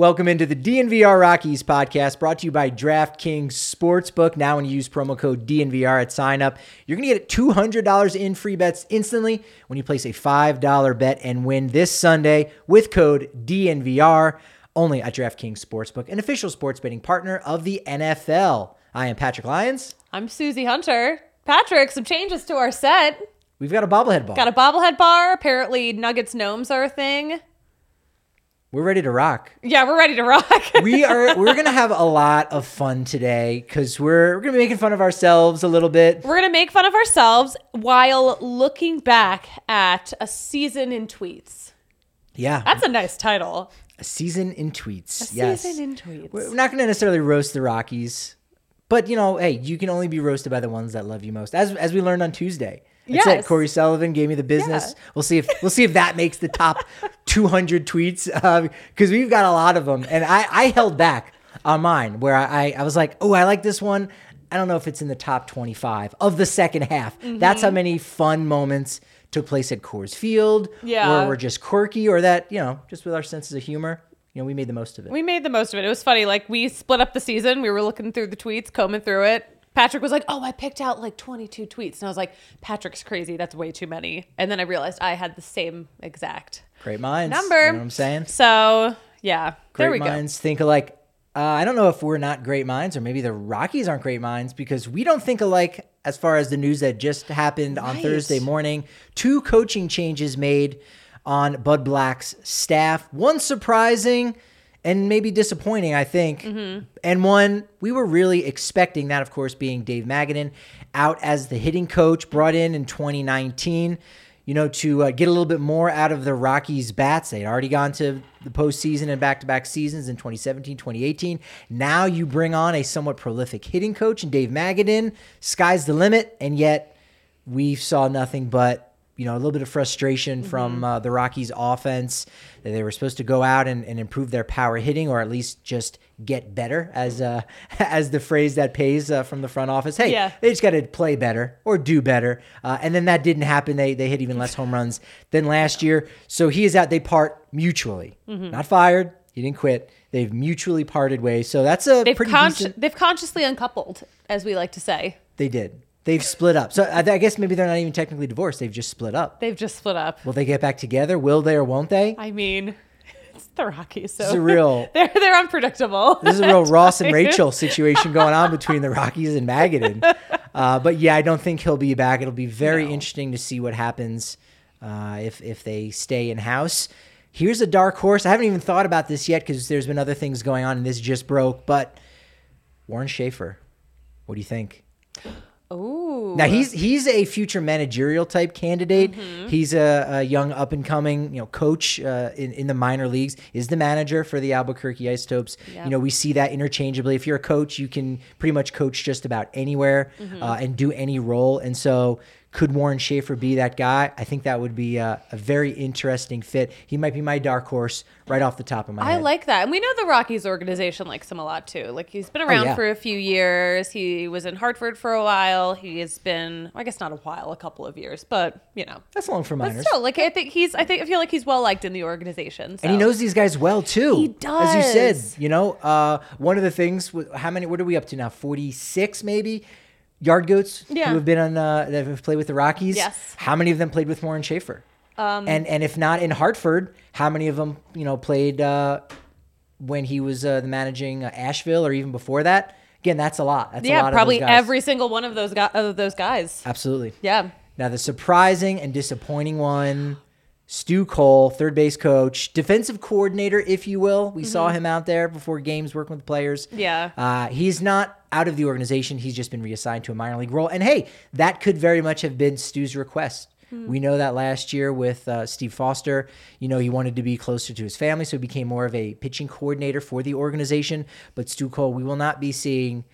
Welcome into the DNVR Rockies podcast brought to you by DraftKings Sportsbook. Now, when you use promo code DNVR at sign up, you're going to get $200 in free bets instantly when you place a $5 bet and win this Sunday with code DNVR only at DraftKings Sportsbook, an official sports betting partner of the NFL. I am Patrick Lyons. I'm Susie Hunter. Patrick, some changes to our set. We've got a bobblehead bar. Got a bobblehead bar. Apparently, Nuggets gnomes are a thing. We're ready to rock. Yeah, we're ready to rock. we are we're gonna have a lot of fun today because we're we're gonna be making fun of ourselves a little bit. We're gonna make fun of ourselves while looking back at a season in tweets. Yeah, That's a nice title. a season in tweets. A yes, season in tweets. we're not gonna necessarily roast the Rockies, but you know, hey, you can only be roasted by the ones that love you most, as as we learned on Tuesday. That's it. Yes. Corey Sullivan gave me the business. Yeah. We'll see if we'll see if that makes the top 200 tweets because we've got a lot of them, and I I held back on mine where I I was like, oh, I like this one. I don't know if it's in the top 25 of the second half. That's Mm-hmm. how many fun moments took place at Coors Field, Yeah. or we're just quirky, or that you know, just with our senses of humor, you know, we made the most of it. We made the most of it. It was funny. Like we split up the season. We were looking through the tweets, combing through it. Patrick was like, "Oh, I picked out like 22 tweets," and I was like, "Patrick's crazy. That's way too many." And then I realized I had the same exact Great minds, number. You know what I'm saying? So yeah, Great there we minds think alike. Uh, I don't know if we're not great minds, or maybe the Rockies aren't great minds because we don't think alike as far as the news that just happened on Thursday morning. Two coaching changes made on Bud Black's staff. One surprising and maybe disappointing, I think. Mm-hmm. And one we were really expecting, that of course being Dave Magadan out as the hitting coach, brought in in 2019 you know, to uh, get a little bit more out of the Rockies' bats. They had already gone to the postseason and back to back seasons in 2017, 2018. Now you bring on a somewhat prolific hitting coach and Dave Magadan. Sky's the limit. And yet we saw nothing but. You know, a little bit of frustration from uh, the Rockies' offense that they were supposed to go out and, and improve their power hitting, or at least just get better, as uh, as the phrase that pays uh, from the front office. Hey, Yeah. they just got to play better or do better. Uh, and then that didn't happen. They they hit even less home runs than last year. So he is out. They part mutually, Mm-hmm. not fired. He didn't quit. They've mutually parted ways. So that's a They've pretty decent. they've consciously uncoupled, as we like to say. They did. They've split up. So I, I guess maybe they're not even technically divorced. They've just split up. They've just split up. Will they get back together? Will they or won't they? I mean, it's the Rockies, so This is a real. they're they're unpredictable. This is a real Ross and Rachel situation going on between the Rockies and Magadan. Uh, but yeah, I don't think he'll be back. It'll be very No. interesting to see what happens uh, if if they stay in house. Here's a dark horse. I haven't even thought about this yet because there's been other things going on and this just broke. But Warren Schaeffer, what do you think? Ooh. Now he's he's a future managerial type candidate. Mm-hmm. He's a, a young up and coming you know coach uh, in in the minor leagues. Is the manager for the Albuquerque Isotopes. Yeah. You know we see that interchangeably. If you're a coach, you can pretty much coach just about anywhere Mm-hmm. uh, and do any role. And so. Could Warren Schaeffer be that guy? I think that would be a, a very interesting fit. He might be my dark horse right off the top of my I head. I like that. And we know the Rockies organization likes him a lot too. Like he's been around Oh, yeah. for a few years. He was in Hartford for a while. He has been I guess not a while, a couple of years, but you know. That's long for But still, like I think he's I think I feel like he's well liked in the organization. And he knows these guys well too. He does. As you said, you know, uh, one of the things, how many, what are we up to now? 46 maybe? Yard goats Yeah. who have been on, uh, that have played with the Rockies. Yes. How many of them played with Warren Schaeffer? Um, and, and if not in Hartford, how many of them, you know, played uh, when he was uh, the managing uh, Asheville or even before that? Again, that's a lot. That's a Yeah, lot probably of those guys. every single one of those guys of those guys. Absolutely. Yeah. Now, the surprising and disappointing one Stu Cole, third base coach, defensive coordinator, if you will. We saw him out there before games working with players. Mm-hmm. Yeah. Uh, he's not out of the organization. He's just been reassigned to a minor league role. And hey, that could very much have been Stu's request. Hmm. We know that last year with uh, Steve Foster, you know, he wanted to be closer to his family, so he became more of a pitching coordinator for the organization. But Stu Cole, we will not be seeing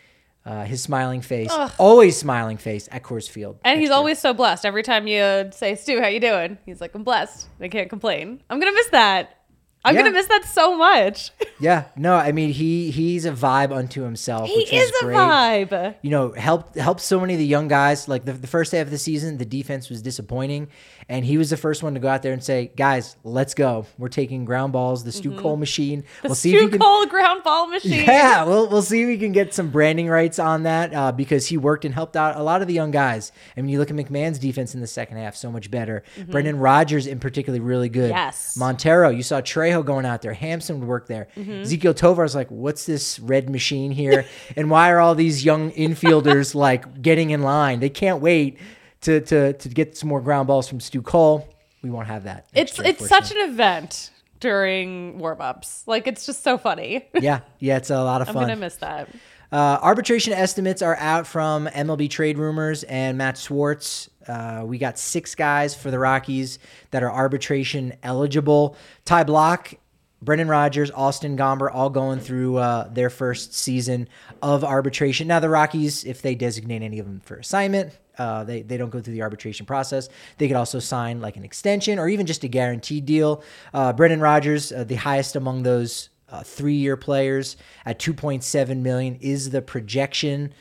uh, his smiling face, always smiling face at Coors Field. And he's year. always so blessed. Every time you say, Stu, how you doing? He's like, I'm blessed. I can't complain. I'm gonna miss that. I'm Yeah. gonna miss that so much. Yeah, no, I mean he he's a vibe unto himself. he which is a great. vibe. You know, helped helped so many of the young guys. Like the, the first half of the season, the defense was disappointing, and he was the first one to go out there and say, "Guys, let's go. We're taking ground balls. The Stu Cole machine. The we'll see if Stu can." Cole ground ball machine. Yeah, we'll we'll see if we can get some branding rights on that uh, because he worked and helped out a lot of the young guys. I mean, you look at McMahon's defense in the second half, so much better. Brendan Rodgers, in particular, really good. Mm-hmm. Yes. Montero, you saw Trejo going out there. Hampson would work there. Mm-hmm. Ezequiel Tovar's like, what's this red machine here? and why are all these young infielders like getting in line? They can't wait to to to get some more ground balls from Stu Cole. We won't have that. It's year, it's such an event during warm ups. Like it's just so funny. yeah, yeah, it's a lot of fun. I'm gonna miss that. Uh, arbitration estimates are out from MLB Trade Rumors and Matt Swartz. Uh, we got six guys for the Rockies that are arbitration eligible. Ty Blach, Brendan Rodgers, Austin Gomber, all going through uh, their first season of arbitration. Now, the Rockies, if they designate any of them for assignment, uh, they, they don't go through the arbitration process. They could also sign like an extension or even just a guaranteed deal. Uh, Brendan Rodgers, uh, the highest among those uh, three-year players at 2.7 million is the projection.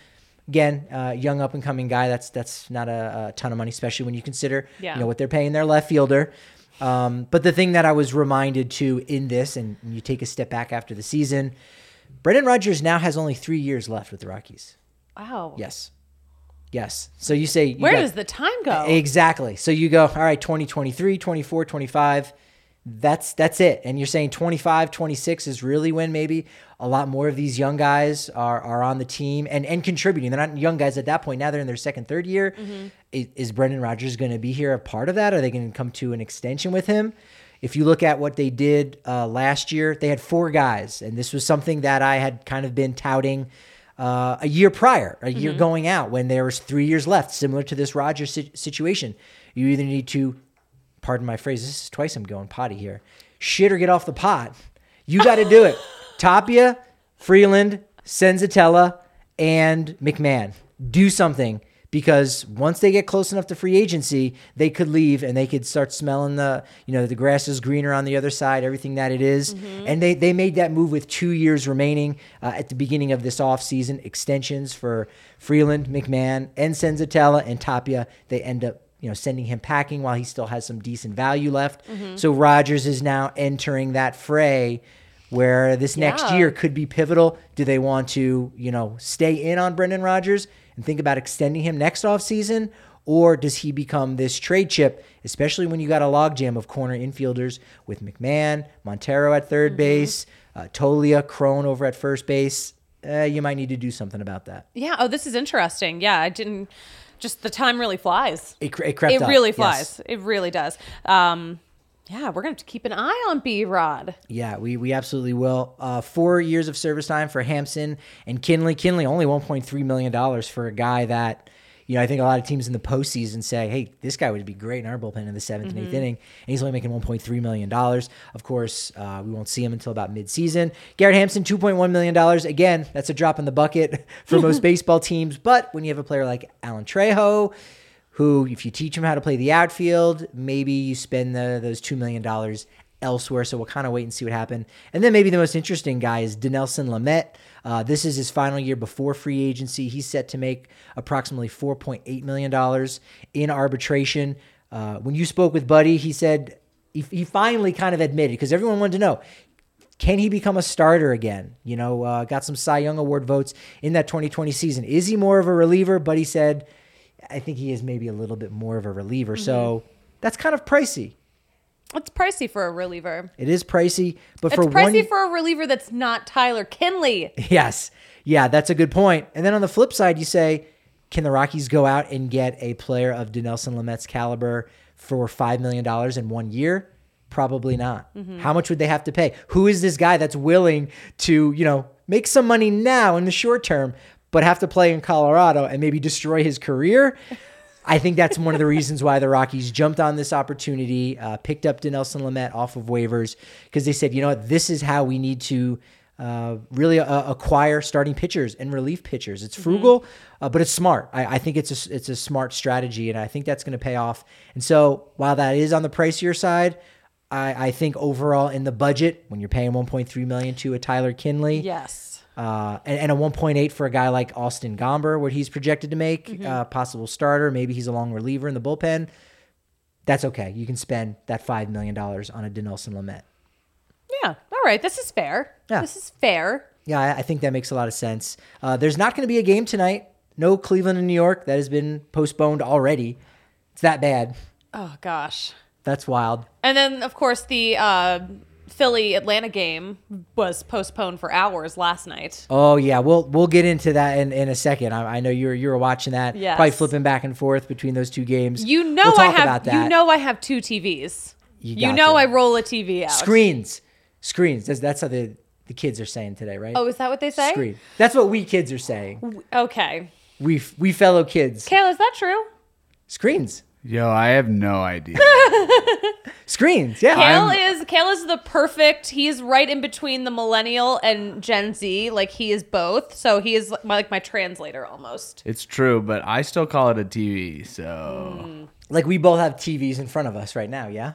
Again, uh, young up and coming guy. That's that's not a, a ton of money, especially when you consider Yeah. you know what they're paying their left fielder. Um, but the thing that I was reminded to in this, and you take a step back after the season, Brendan Rodgers now has only three years left with the Rockies. Wow. Yes, yes. So you say you Where got- does the time go? Exactly. So you go, all right, 2023, 24, 25. That's that's it. And you're saying 25, 26 is really when maybe a lot more of these young guys are are on the team and and contributing. They're not young guys at that point. Now they're in their second, third year. Is, is Brendan Rodgers going to be here a part of that? Are they going to come to an extension with him? If you look at what they did uh, last year, they had four guys, and this was something that I had kind of been touting uh, a year prior, a year going out when there was three years left, similar to this Rodgers si- situation. You either need to, pardon my phrase, this is twice I'm going potty here, shit or get off the pot. You got to do it. Tapia, Freeland, Senzatela, and McMahon. Do something because once they get close enough to free agency, they could leave and they could start smelling the, you know, the grass is greener on the other side, everything that it is. And they, they made that move with two years remaining uh, at the beginning of this offseason. Extensions for Freeland, McMahon, and Senzatela and Tapia. They end up you know, sending him packing while he still has some decent value left. So Rodgers is now entering that fray where this next year could be pivotal. Do they want to, you know, stay in on Brendan Rodgers and think about extending him next offseason? Or does he become this trade chip, especially when you got a logjam of corner infielders with McMahon, Montero at 3rd base, uh, Toglia, Cron over at first base? Uh, you might need to do something about that. Yeah. Oh, this is interesting. Yeah, I didn't. Just the time really flies. It, it crept It up, really yes. flies. It really does. Um, Yeah, we're gonna to keep an eye on B Rod. Yeah, we, we absolutely will. Uh, four years of service time for Hampson and Kinley. Kinley only $1.3 million for a guy that, you know, I think a lot of teams in the postseason say, hey, this guy would be great in our bullpen in the 7th and eighth inning. And he's only making $1.3 million. Of course, uh, we won't see him until about midseason. Garrett Hampson, $2.1 million. Again, that's a drop in the bucket for most baseball teams. But when you have a player like Alan Trejo, who, if you teach him how to play the outfield, maybe you spend the, those $2 million elsewhere. So we'll kind of wait and see what happens. And then maybe the most interesting guy is Dinelson Lamet. Uh, this is his final year before free agency. He's set to make approximately $4.8 million in arbitration. Uh, when you spoke with Buddy, he said he, he finally kind of admitted, because everyone wanted to know, can he become a starter again? You know, uh, got some Cy Young Award votes in that 2020 season. Is he more of a reliever? But he said, I think he is maybe a little bit more of a reliever. So that's kind of pricey. It's pricey for a reliever. It is pricey, but It's for pricey one, for a reliever that's not Tyler Kinley. yes, yeah, that's a good point. And then on the flip side, you say, can the Rockies go out and get a player of Dinelson Lamet's caliber for five million dollars in one year? Probably not. Mm-hmm. How much would they have to pay? Who is this guy that's willing to, you know, make some money now in the short term, but have to play in Colorado and maybe destroy his career? I think that's one of the reasons why the Rockies jumped on this opportunity, uh, picked up Dinelson Lamet off of waivers because they said, you know what, this is how we need to uh, really uh, acquire starting pitchers and relief pitchers. It's frugal, uh, but it's smart. I, I think it's a, it's a smart strategy, and I think that's going to pay off. And so while that is on the pricier side, I, I think overall in the budget, when you're paying 1.3 million to a Tyler Kinley, Yes. Uh, and, and a 1.8 for a guy like Austin Gomber, what he's projected to make, uh, possible starter. Maybe he's a long reliever in the bullpen. That's okay. You can spend that $5 million on a Dinelson Lamet. Yeah. All right. This is fair. Yeah. This is fair. Yeah, I, I think that makes a lot of sense. Uh, there's not going to be a game tonight. No Cleveland and New York. That has been postponed already. It's that bad. Oh gosh. That's wild. And then of course the uh, Philly Atlanta game was postponed for hours last night. Oh yeah, we'll we'll get into that in, in a second. I, I know you were you were watching that. Yes. Probably flipping back and forth between those two games. You know We'll I have you know I have two TVs. You You, know to. I roll a TV out. Screens. Screens. That's, that's how the, the kids are saying today, right? Oh, is that what they say? Screen. That's what we kids are saying. Okay. We we fellow kids. Kayla, is that true? Screens. Yo, I have no idea. Screens. Yeah. Kale I'm- is Kale is the perfect. He's right in between the millennial and Gen Z. Like he is both. So he is my, like my translator almost. it's true, but I still call it a TV. So hmm. Like we both have TVs in front of us right now, yeah?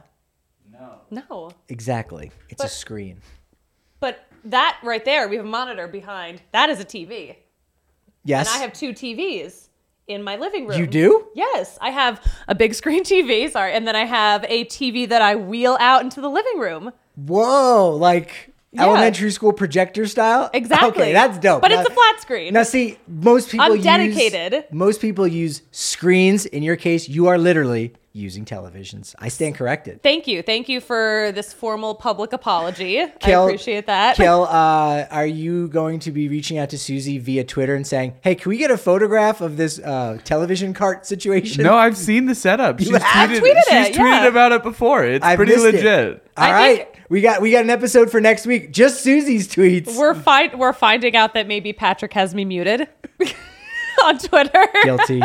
No, No. Exactly. It's a screen. but that right there, we have a monitor behind. That is a TV, Yes. and I have two TVs in my living room. You do? Yes, I have a big screen TV. Sorry, and then I have a TV that I wheel out into the living room. Whoa, like Yeah. elementary school projector style? Exactly. Okay, that's dope. But Now- it's a flat screen. Now see, most people use. I'm use- dedicated. most people use screens. In your case, you are literally using televisions. I stand corrected. Thank you, thank you for this formal public apology. Kel- I appreciate that. Kel, uh, are you going to be reaching out to Susie via Twitter and saying, "Hey, can we get a photograph of this uh, television cart situation?" no, I've seen the setup. She's have? tweeted, Tweeted she's it, tweeted yeah. about it before. It's I've pretty missed it. legit. All I right, think- we got we got an episode for next week. Just Susie's tweets. we're find we're finding out that maybe Patrick has me muted on Twitter. guilty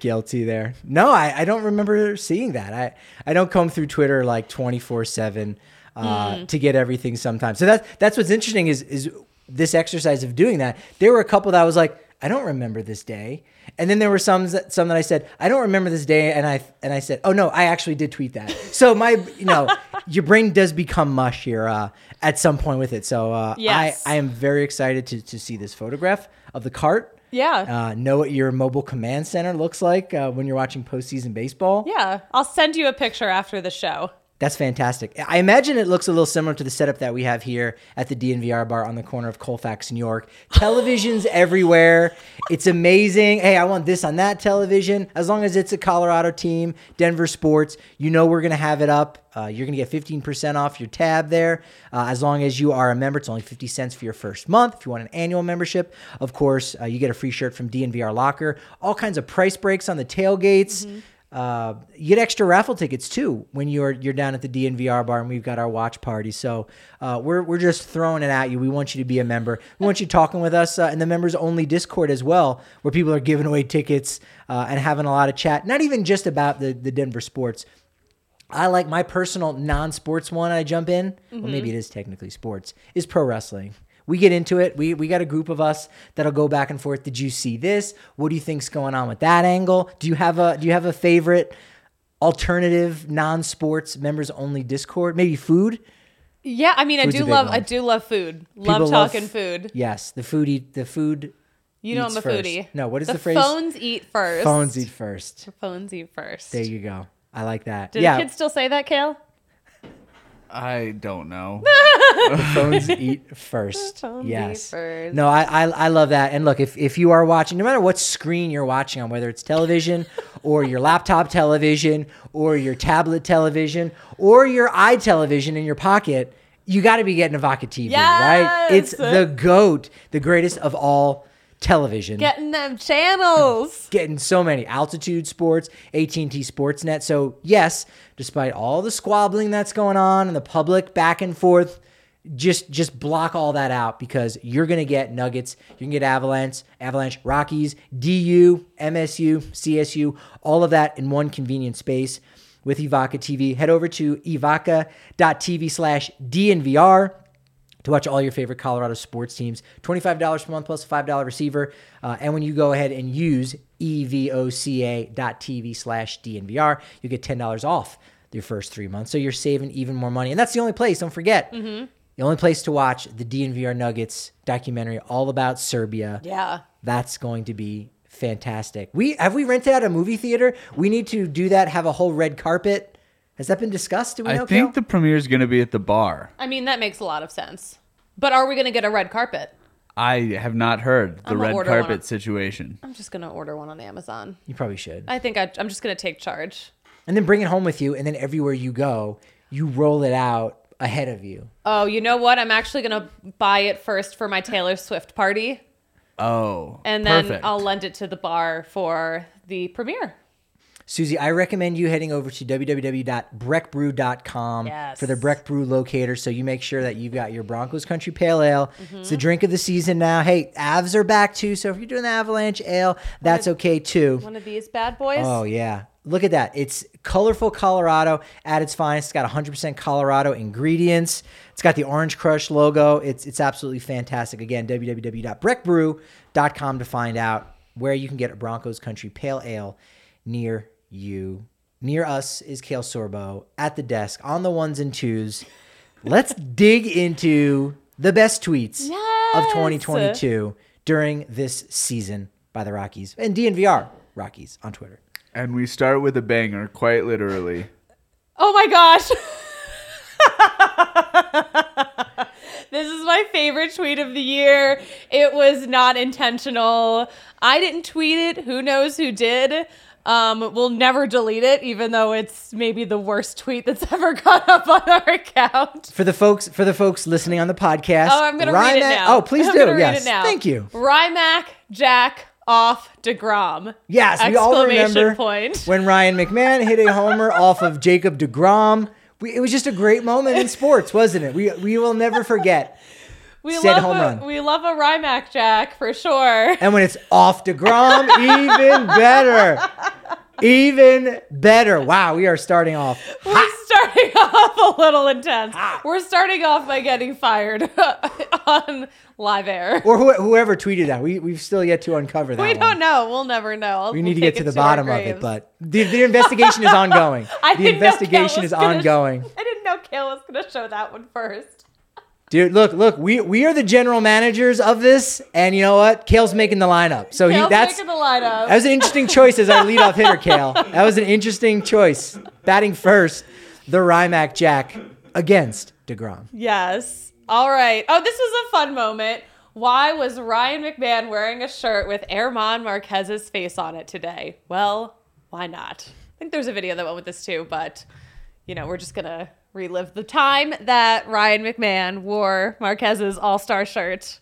guilty there. No I, I don't remember seeing that. I i don't comb through twitter like 24 7 uh, to get everything sometimes. So that's that's what's interesting is is this exercise of doing that. There were a couple that I was like i don't remember this day. And then there were some that some that i said i don't remember this day and i and i said oh no i actually did tweet that. So my you know your brain does become mush here uh, at some point with it. So uh, Yes. i i am very excited to to see this photograph of the cart Yeah. uh, know what your mobile command center looks like uh, when you're watching postseason baseball. yeah, I'll send you a picture after the show. That's fantastic. I imagine it looks a little similar to the setup that we have here at the DNVR bar on the corner of Colfax, New York. Televisions everywhere. It's amazing. Hey, I want this on that television. As long as it's a Colorado team, Denver sports, you know we're going to have it up. Uh, you're going to get 15% off your tab there. Uh, as long as you are a member, it's only 50 cents for your first month. If you want an annual membership, of course, uh, you get a free shirt from DNVR Locker. All kinds of price breaks on the tailgates. Uh, you get extra raffle tickets too when you're you're down at the DNVR bar and we've got our watch party. So uh, we're we're just throwing it at you. We want you to be a member. We want you talking with us uh, in the members only Discord as well, where people are giving away tickets uh, and having a lot of chat. Not even just about the the Denver sports. I like my personal non-sports one. I jump in. Well, maybe it is technically sports. Is pro wrestling. We get into it. We we got a group of us that'll go back and forth. Did you see this? What do you think's going on with that angle? Do you have a do you have a favorite alternative non-sports members only Discord? Maybe food. Yeah, I mean, Food's I do love, one. I do love food. People Love love- talking food. Yes, the foodie. The food. You know I'm a first. foodie. No, what is the, the phrase? Phones eat first. Phones eat first. Phones eat first. There you go. I like that. Did yeah, kids still say that, Kale? I don't know. phones eat first. Phones eat yes. first. No, I, I I love that. And look, if if you are watching, no matter what screen you're watching on, whether it's television or your laptop television or your tablet television or your eye television in your pocket, you got to be getting a Evoca TV, right? It's the goat, the greatest of all television. Getting them channels. getting so many altitude sports at&t sportsnet so yes despite all the squabbling that's going on and the public back and forth just just block all that out because you're going to get nuggets you can get avalanche avalanche rockies du msu csu all of that in one convenient space with Evoca TV. Head over to evoca.tv slash DNVR to watch all your favorite Colorado sports teams. $25 per month plus a $5 receiver. Uh, and when you go ahead and use evoca.tv slash DNVR, you get $10 off your first three months. So you're saving even more money. And that's the only place, don't forget, the only place to watch the DNVR Nuggets documentary all about Serbia. Yeah. That's going to be fantastic. We have we rented out a movie theater? We need to do that, have a whole red carpet. Has that been discussed? Do we I know? think Kale? the premiere is going to be at the bar. I mean, that makes a lot of sense. But are we going to get a red carpet? I have not heard the I'ma red order one. carpet situation. I'm just going to order one on Amazon. you probably should. I think I, I'm just going to take charge. and then bring it home with you and then everywhere you go you roll it out ahead of you Oh, you know what? I'm actually going to buy it first for my Taylor Swift party. Oh, And then perfect. I'll lend it to the bar for the premiere. Susie i recommend you heading over to www.breckbrew.com Yes. for the breck brew locator so you make sure that you've got your broncos country pale ale mm-hmm. it's the drink of the season now hey avs are back too so if you're doing the avalanche ale that's okay too One of these bad boys. Oh yeah. Look at that. It's colorful Colorado at its finest. It's got 100% Colorado ingredients. It's got the Orange Crush logo. It's it's absolutely fantastic. Again, www.breckbrew.com to find out where you can get a Broncos Country Pale Ale near you. Near us is Kale Sorbo at the desk on the ones and twos. Let's dig into the best tweets of 2022 during this season by the Rockies and DNVR Rockies on Twitter. and we start with a banger, quite literally. Oh my gosh. this is my favorite tweet of the year. It was not intentional. I didn't tweet it. Who knows who did? Um, we'll never delete it, even though it's maybe the worst tweet that's ever gone up on our account. For the folks, for the folks listening on the podcast. Oh, I'm gonna read it now. Oh, please I'm do. yes, it now. thank you. Rymac Jack off Degrom. Yes, we all Exclamation remember point. when Ryan McMahon hit a homer off of Jacob Degrom. We, it was just a great moment in sports, wasn't it? We we will never forget. We Said love home a, run. we love a Rymac Jack for sure. And when it's off Degrom, even better. Even better. Wow, we are starting off. We're starting off a little intense. We're starting off by getting fired on live air. Or who, whoever tweeted that. We, we've still yet to uncover that We one. don't know. We'll never know. We need to get to the bottom of it, but the, the investigation is ongoing. I the didn't know Kale investigation is gonna- ongoing. I didn't know Kale was going to show that one first. Dude, look, look, we we are the general managers of this, and you know what? Kale's making the lineup. So he Kale's that's making the lineup. that was an interesting choice as our leadoff hitter, Kale. That was an interesting choice. Batting first, the Rymac Jack against DeGrom. Yes. All right. Oh, this was a fun moment. Why was Ryan McMahon wearing a shirt with German Marquez's face on it today? Well, why not? I think there's a video that went with this too, but you know, we're just gonna relive the time that Ryan McMahon wore Marquez's All Star shirt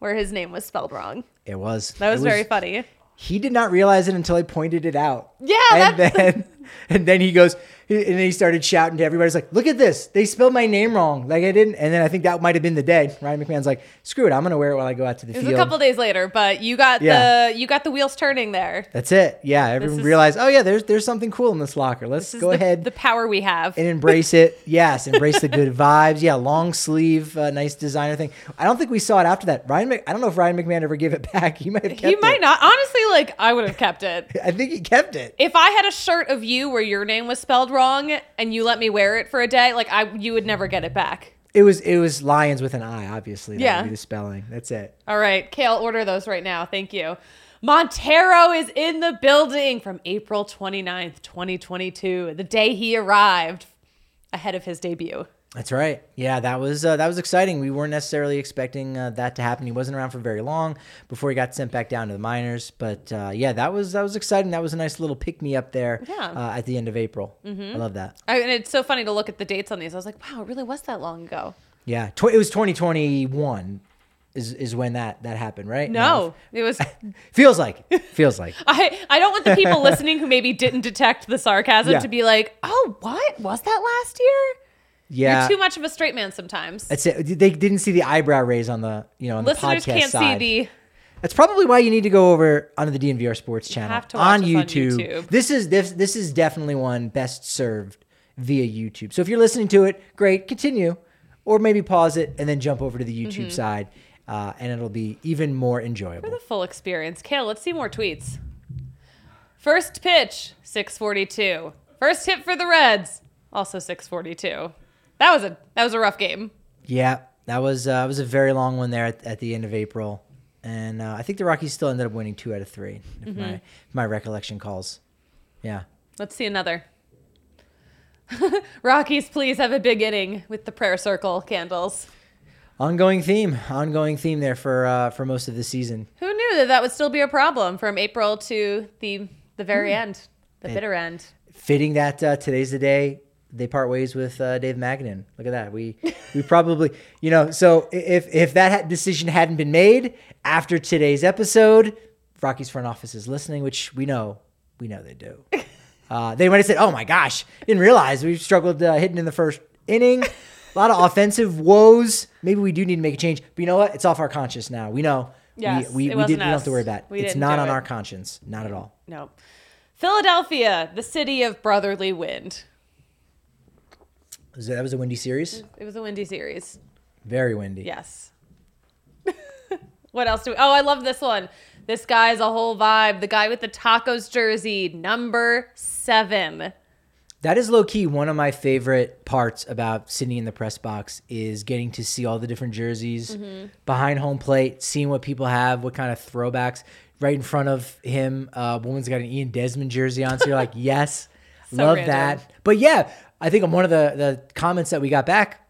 where his name was spelled wrong. It was. That was, it very funny. He did not realize it until I pointed it out. Yeah, and then and then he goes and then he started shouting to everybody. He's like, "Look at this! They spelled my name wrong. Like I didn't." And then I think that might have been the day. Ryan McMahon's like, "Screw it! I'm gonna wear it while I go out to the It was field." a couple days later, but you got Yeah. the you got the wheels turning there. That's it. Yeah, everyone is- realized. Oh yeah, there's there's something cool in this locker. Let's This go the, ahead the power we have. and embrace it. Yes, embrace the good vibes. Yeah, long sleeve, uh, nice designer thing. I don't think we saw it after that. Ryan, Mc, I don't know if Ryan McMahon ever gave it back. He might have kept it. he might it. not. Honestly, like I would have kept it. I think he kept it. If I had a shirt of you where your name was spelled wrong and you let me wear it for a day, like I you would never get it back. It was it was lions with an I. Obviously, that Yeah. would be the spelling. That's it. All right, Kale, order those right now. Thank you. Montero is in the building from April 29th, 2022, the day he arrived ahead of his debut. That's right. Yeah, that was uh, that was exciting. We weren't necessarily expecting uh, that to happen. He wasn't around for very long before he got sent back down to the minors. But uh, yeah, that was that was exciting. That was a nice little pick me up there. Yeah. Mm-hmm. Uh, at the end of April. I love that. I, and it's so funny to look at the dates on these. I was like, wow, it really was that long ago. Yeah, tw- it was 2021 is is when that that happened, right? No, it was. feels like feels like. I, I don't want the people listening who maybe didn't detect the sarcasm Yeah. to be like, oh, what? Was that last year? Yeah, You're too much of a straight man sometimes. That's it. They didn't see the eyebrow raise on the you know on the Listeners podcast can't side. see the. That's probably why you need to go over onto the DNVR Sports channel have to watch on us on YouTube. YouTube. This is this this is definitely one best served via YouTube. So if you're listening to it, great, continue, or maybe pause it and then jump over to the YouTube Mm-hmm. side, uh, and it'll be even more enjoyable. the full experience. Kale, let's see more tweets. First pitch, 642. First hit for the Reds, also 642. That was a that was a rough game. Yeah, that was uh, was a very long one there at, at the end of April, and uh, I think the Rockies still ended up winning two out of three, if Mm-hmm. my if my recollection calls. Yeah. Let's see another. Rockies, please have a big inning with the prayer circle candles. Ongoing theme, ongoing theme there for uh, for most of the season. Who knew that that would still be a problem from April to the the very Hmm. end, the bitter end. fitting that uh, today's the day they part ways with uh, Dave Magadan. Look at that. We we probably you know so if if that decision hadn't been made after today's episode, Rocky's front office is listening, which we know we know they do. Uh, they might have said, "Oh my gosh, didn't realize we struggled uh, hitting in the first inning." A lot of offensive woes. Maybe we do need to make a change. But you know what? It's off our conscience now. We know. Yes, we, we, it we, did, we don't have to worry about it. It's not on it. our conscience. Not at all. No. Philadelphia, the city of brotherly wind. Was that that was a windy series. It was a windy series. Very windy. Yes. what else do we? Oh, I love this one. This guy's a whole vibe. The guy with the tacos jersey, number seven. That is low key one of my favorite parts about sitting in the press box is getting to see all the different jerseys Mm-hmm. behind home plate, seeing what people have, what kind of throwbacks. Right in front of him, uh, woman's got an Ian Desmond jersey on, so you're like, yes, So love random. that. But yeah, I think one of the the comments that we got back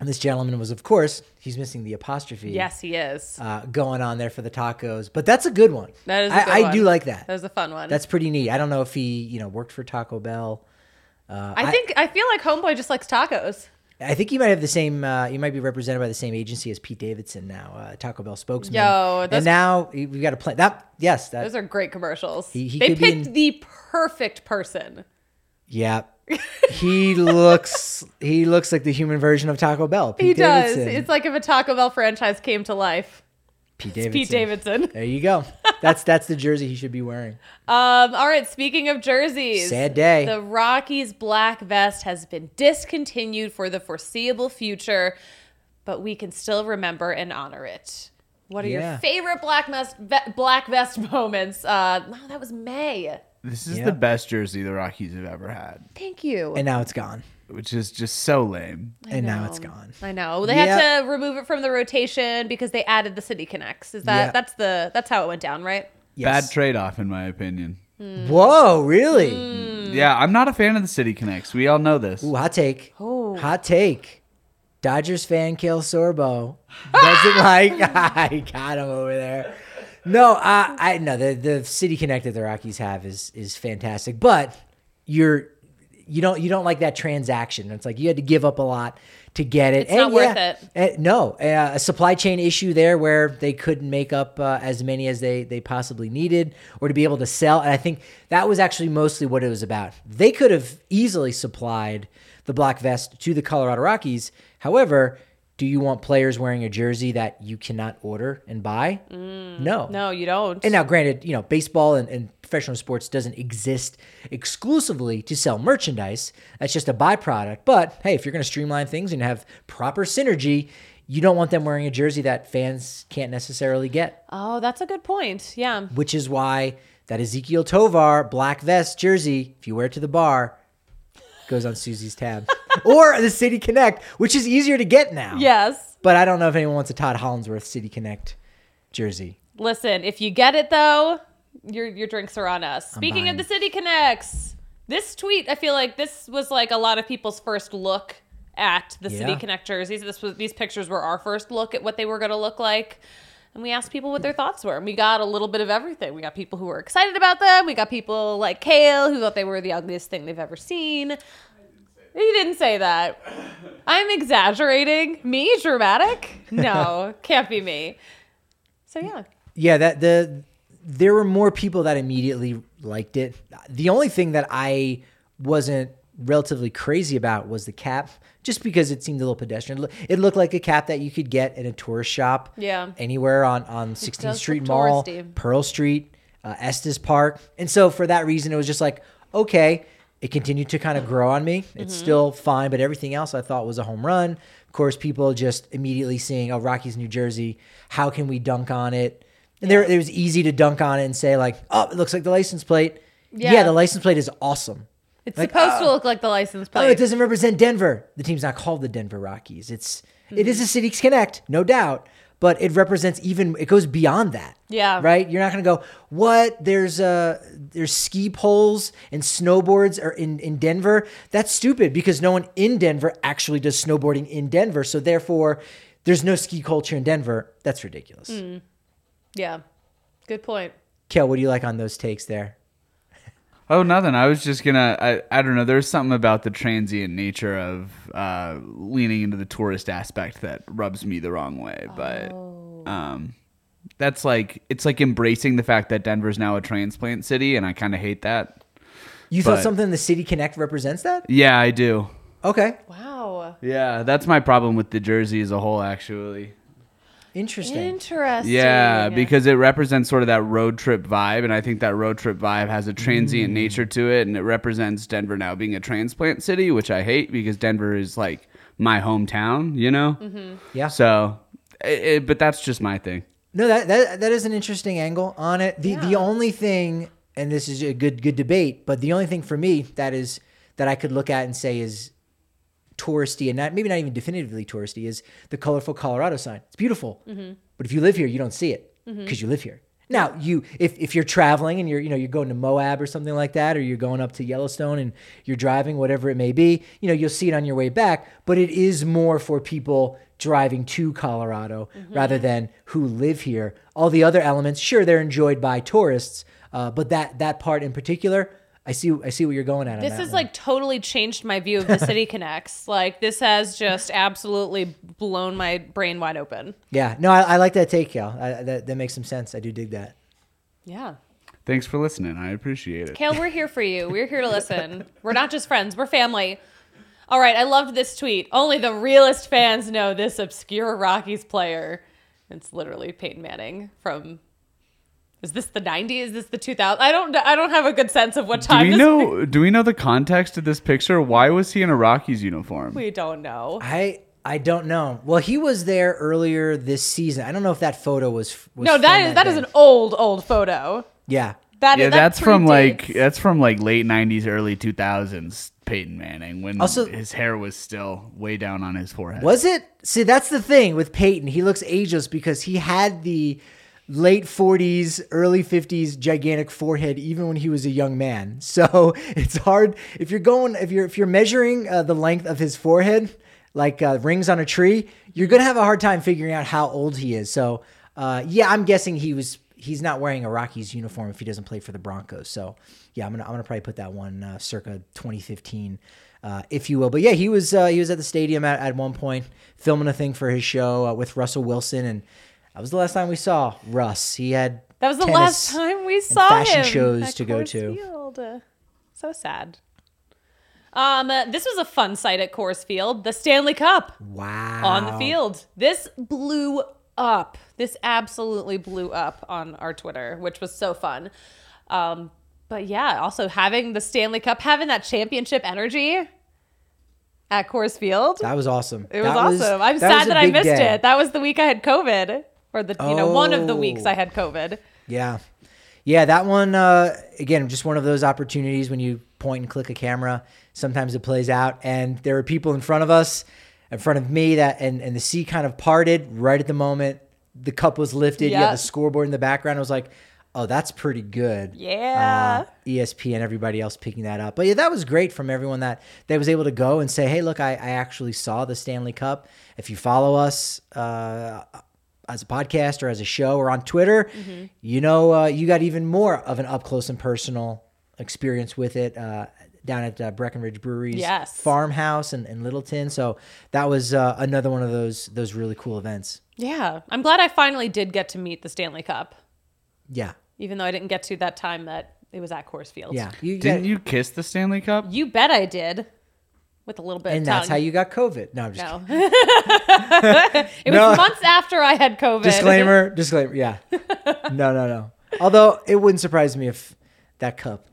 on this gentleman was, of course, he's missing the apostrophe. Yes, he is. Uh, going on there for the tacos, but that's a good one. That is a I, good I one. do like that. That was a fun one. That's pretty neat. I don't know if he, you know, worked for Taco Bell. Uh, I think I feel like Homeboy just likes tacos. I think you might have the same. Uh, you might be represented by the same agency as Pete Davidson now, uh, Taco Bell spokesman. Yo, and now we've got a plan. That yes, that Those are great commercials. He- he they picked in- the perfect person. yeah. He looks he looks like the human version of Taco Bell. Pete He does. Davidson. It's like if a Taco Bell franchise came to life. Pete Davidson. Pete Davidson. There you go. That's that's the jersey he should be wearing. Um, all right, speaking of jerseys. Sad day. The Rockies black vest has been discontinued for the foreseeable future, but we can still remember and honor it. What are Yeah. your favorite black vest black vest moments? Uh, no, that was May. This is Yeah. the best jersey the Rockies have ever had, Thank you. And now it's gone. which is just so lame. and now it's gone. I know they Yeah. had to remove it from the rotation because they added the City Connects. Is that Yeah. that's the that's how it went down, right? Yes. Bad trade off, in my opinion. Whoa, really? Mm. Yeah, I'm not a fan of the City Connects. We all know this. Ooh, hot take. Oh. Hot take. Dodgers fan Kale Sorbo doesn't like. I got him over there. No, uh, I no the the city connect that the Rockies have is is fantastic, but you're you don't you don't like that transaction. It's like you had to give up a lot to get it. It's not worth it. uh, no, uh, a supply chain issue there where they couldn't make up uh, as many as they they possibly needed, or to be able to sell. And I think that was actually mostly what it was about. They could have easily supplied the black vest to the Colorado Rockies. However, do you want players wearing a jersey that you cannot order and buy? Mm. no, No, you don't. and now, granted, you know, baseball and, and professional sports doesn't exist exclusively to sell merchandise. That's just a byproduct. But hey, if you're going to streamline things and have proper synergy, you don't want them wearing a jersey that fans can't necessarily get, oh, that's a good point. Yeah. which is why that Ezequiel Tovar black vest jersey, if you wear it to the bar, goes on Susie's tab. or the City Connect, which is easier to get now. Yes. But I don't know if anyone wants a Todd Hollandsworth City Connect jersey. Listen, if you get it though, your your drinks are on us. Speaking of the City Connects, this tweet, I feel like this was like a lot of people's first look at the City Connect jerseys. This was these pictures were our first look at what they were going to look like. And we asked people what their thoughts were. And we got a little bit of everything. We got people who were excited about them. We got people like Kale who thought they were the ugliest thing they've ever seen. You didn't say that. I'm exaggerating. Me? Dramatic? No, can't be me. So yeah. Yeah, that the there were more people that immediately liked it. The only thing that I wasn't relatively crazy about was the cap, just because it seemed a little pedestrian. It looked like a cap that you could get in a tourist shop, Yeah. anywhere on on 16th Street Mall, touristy. Pearl Street, uh, Estes Park, and so for that reason, it was just like okay. It continued to kind of grow on me. It's Mm-hmm. still fine, but everything else I thought was a home run. Of course, people just immediately seeing, oh, Rockies, New Jersey. How can we dunk on it? And there, it was easy to dunk on it and say like, oh, it looks like the license plate. Yeah, Yeah. the license plate is awesome. It's Like, supposed to uh, look like the license plate. Oh, it doesn't represent Denver. The team's not called the Denver Rockies. It's it is mm-hmm. a Cities Connect, no doubt, but it represents even it goes beyond that. Yeah. Right? You're not going to go, "What? There's uh there's ski poles and snowboards are in in Denver." That's stupid because no one in Denver actually does snowboarding in Denver. So therefore, there's no ski culture in Denver. That's ridiculous. Mm. yeah. Good point. Kel, what do you like on those takes there? Oh, nothing. I was just gonna. I, I don't know. There's something about the transient nature of uh, leaning into the tourist aspect that rubs me the wrong way. But um, that's like it's like embracing the fact that Denver's now a transplant city, and I kind of hate that. You thought something in the City Connect represents that? Yeah, I do. Okay. Wow. Yeah, that's my problem with the jersey as a whole, actually. Interesting. Interesting. Yeah, because it represents sort of that road trip vibe, and I think that road trip vibe has a transient mm. nature to it, and it represents Denver now being a transplant city, which I hate because Denver is like my hometown, you know. Mm-hmm. yeah. So, it, it- but that's just my thing. No, that, that that is an interesting angle on it. The the only thing, and this is a good good debate, but the only thing for me that is that I could look at and say is touristy and not maybe not even definitively touristy is the colorful Colorado sign. It's beautiful, but if you live here, you don't see it because you live here. Now, you if, if you're traveling and you're you know you're going to Moab or something like that, or you're going up to Yellowstone and you're driving, whatever it may be, you know you'll see it on your way back. But it is more for people driving to Colorado rather than who live here. All the other elements, sure, they're enjoyed by tourists, uh, but that that part in particular, I see I see what you're going at. This has one. like totally changed my view of the City Connects. Like this has just absolutely blown my brain wide open. yeah, no, I, I like that take, Cal. I, that that makes some sense. I do dig that. Yeah. Thanks for listening. I appreciate it. Kale, we're here for you. We're here to listen. We're not just friends, we're family. All right, I loved this tweet. Only the realest fans know this obscure Rockies player. It's literally Peyton Manning from Is this the 90s? Is this the 2000s? I don't I don't have a good sense of what time. Do time we this know? Do we know the context of this picture? Why was he in a Rockies uniform? we don't know. I I don't know. Well, he was there earlier this season. I don't know if that photo was. was No, from that is that is an old old photo. Yeah. That yeah, that that's from like that's from like late '90s, early 2000s. Peyton Manning when Also- his hair was still way down on his forehead. Was it? See, that's the thing with Peyton. He looks ageless because he had the late 40s, early 50s gigantic forehead even when he was a young man. So it's hard if you're going if you're if you're measuring uh, the length of his forehead like uh, rings on a tree, you're gonna have a hard time figuring out how old he is. So uh, yeah, I'm guessing he was he's not wearing a Rockies uniform if he doesn't play for the Broncos. So yeah, I'm gonna I'm gonna probably put that one uh, circa 2015, uh, if you will. But yeah, he was uh, he was at the stadium at, at one point filming a thing for his show uh, with Russell Wilson, and that was the last time we saw Russ. He had That was the last time we saw fashion him. shows at to go Coors to. Field. So sad. Um, uh, this was a fun sight at Coors Field. The Stanley Cup Wow on the field. This blew up. This absolutely blew up on our Twitter, which was so fun. Um, but yeah, also having the Stanley Cup, having that championship energy at Coors Field. That was awesome. It was That awesome. I'm that sad a that I missed day. it. That was the week I had COVID, or the you know one of the weeks Oh. I had COVID. Yeah. Yeah, that one uh, again, just one of those opportunities when you point and click a camera. Sometimes it plays out, and there were people in front of us, in front of me, that and and the sea kind of parted right at the moment the cup was lifted. You had the scoreboard in the background. I was like, oh, that's pretty good. Yeah. Uh, ESP and everybody else picking that up. But yeah, that was great from everyone that that was able to go and say, hey, look, I, I actually saw the Stanley Cup. If you follow us uh, as a podcast or as a show or on Twitter, Mm-hmm. you know, uh, you got even more of an up close and personal experience with it. Uh, down at uh, Breckenridge Brewery's Yes. farmhouse in, in Littleton, so that was uh, another one of those those really cool events. Yeah, I'm glad I finally did get to meet the Stanley Cup, Yeah, even though I didn't get to that time that it was at Coors Field. yeah. You Didn't got- you kiss the Stanley Cup? you bet I did, with a little bit. And of that's how you got COVID. No, I'm just No, it was months after I had COVID. disclaimer disclaimer yeah no no no although it wouldn't surprise me if that cup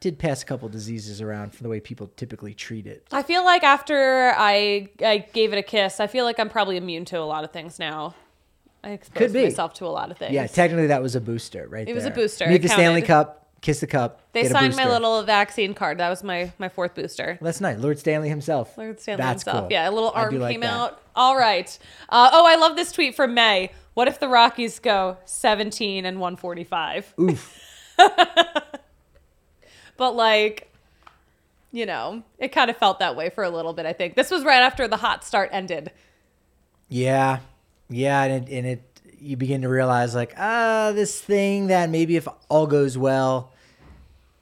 did pass a couple diseases around for the way people typically treat it I feel like after I I gave it a kiss, I feel like I'm probably immune to a lot of things now. I exposed Could be. myself to a lot of things. yeah technically that was a booster right It was a booster. meet It the stanley cup kiss the cup they get a signed my little vaccine card. That was my my fourth booster. that's nice lord stanley himself Lord Stanley that's himself. cool. Yeah, a little arm like came out. All right. Uh, oh, I love this tweet from May. What if the Rockies go 17 and 145? Oof. But like, you know, it kind of felt that way for a little bit. I think this was right after the hot start ended. yeah yeah and it, and it you begin to realize like ah this thing that maybe if all goes well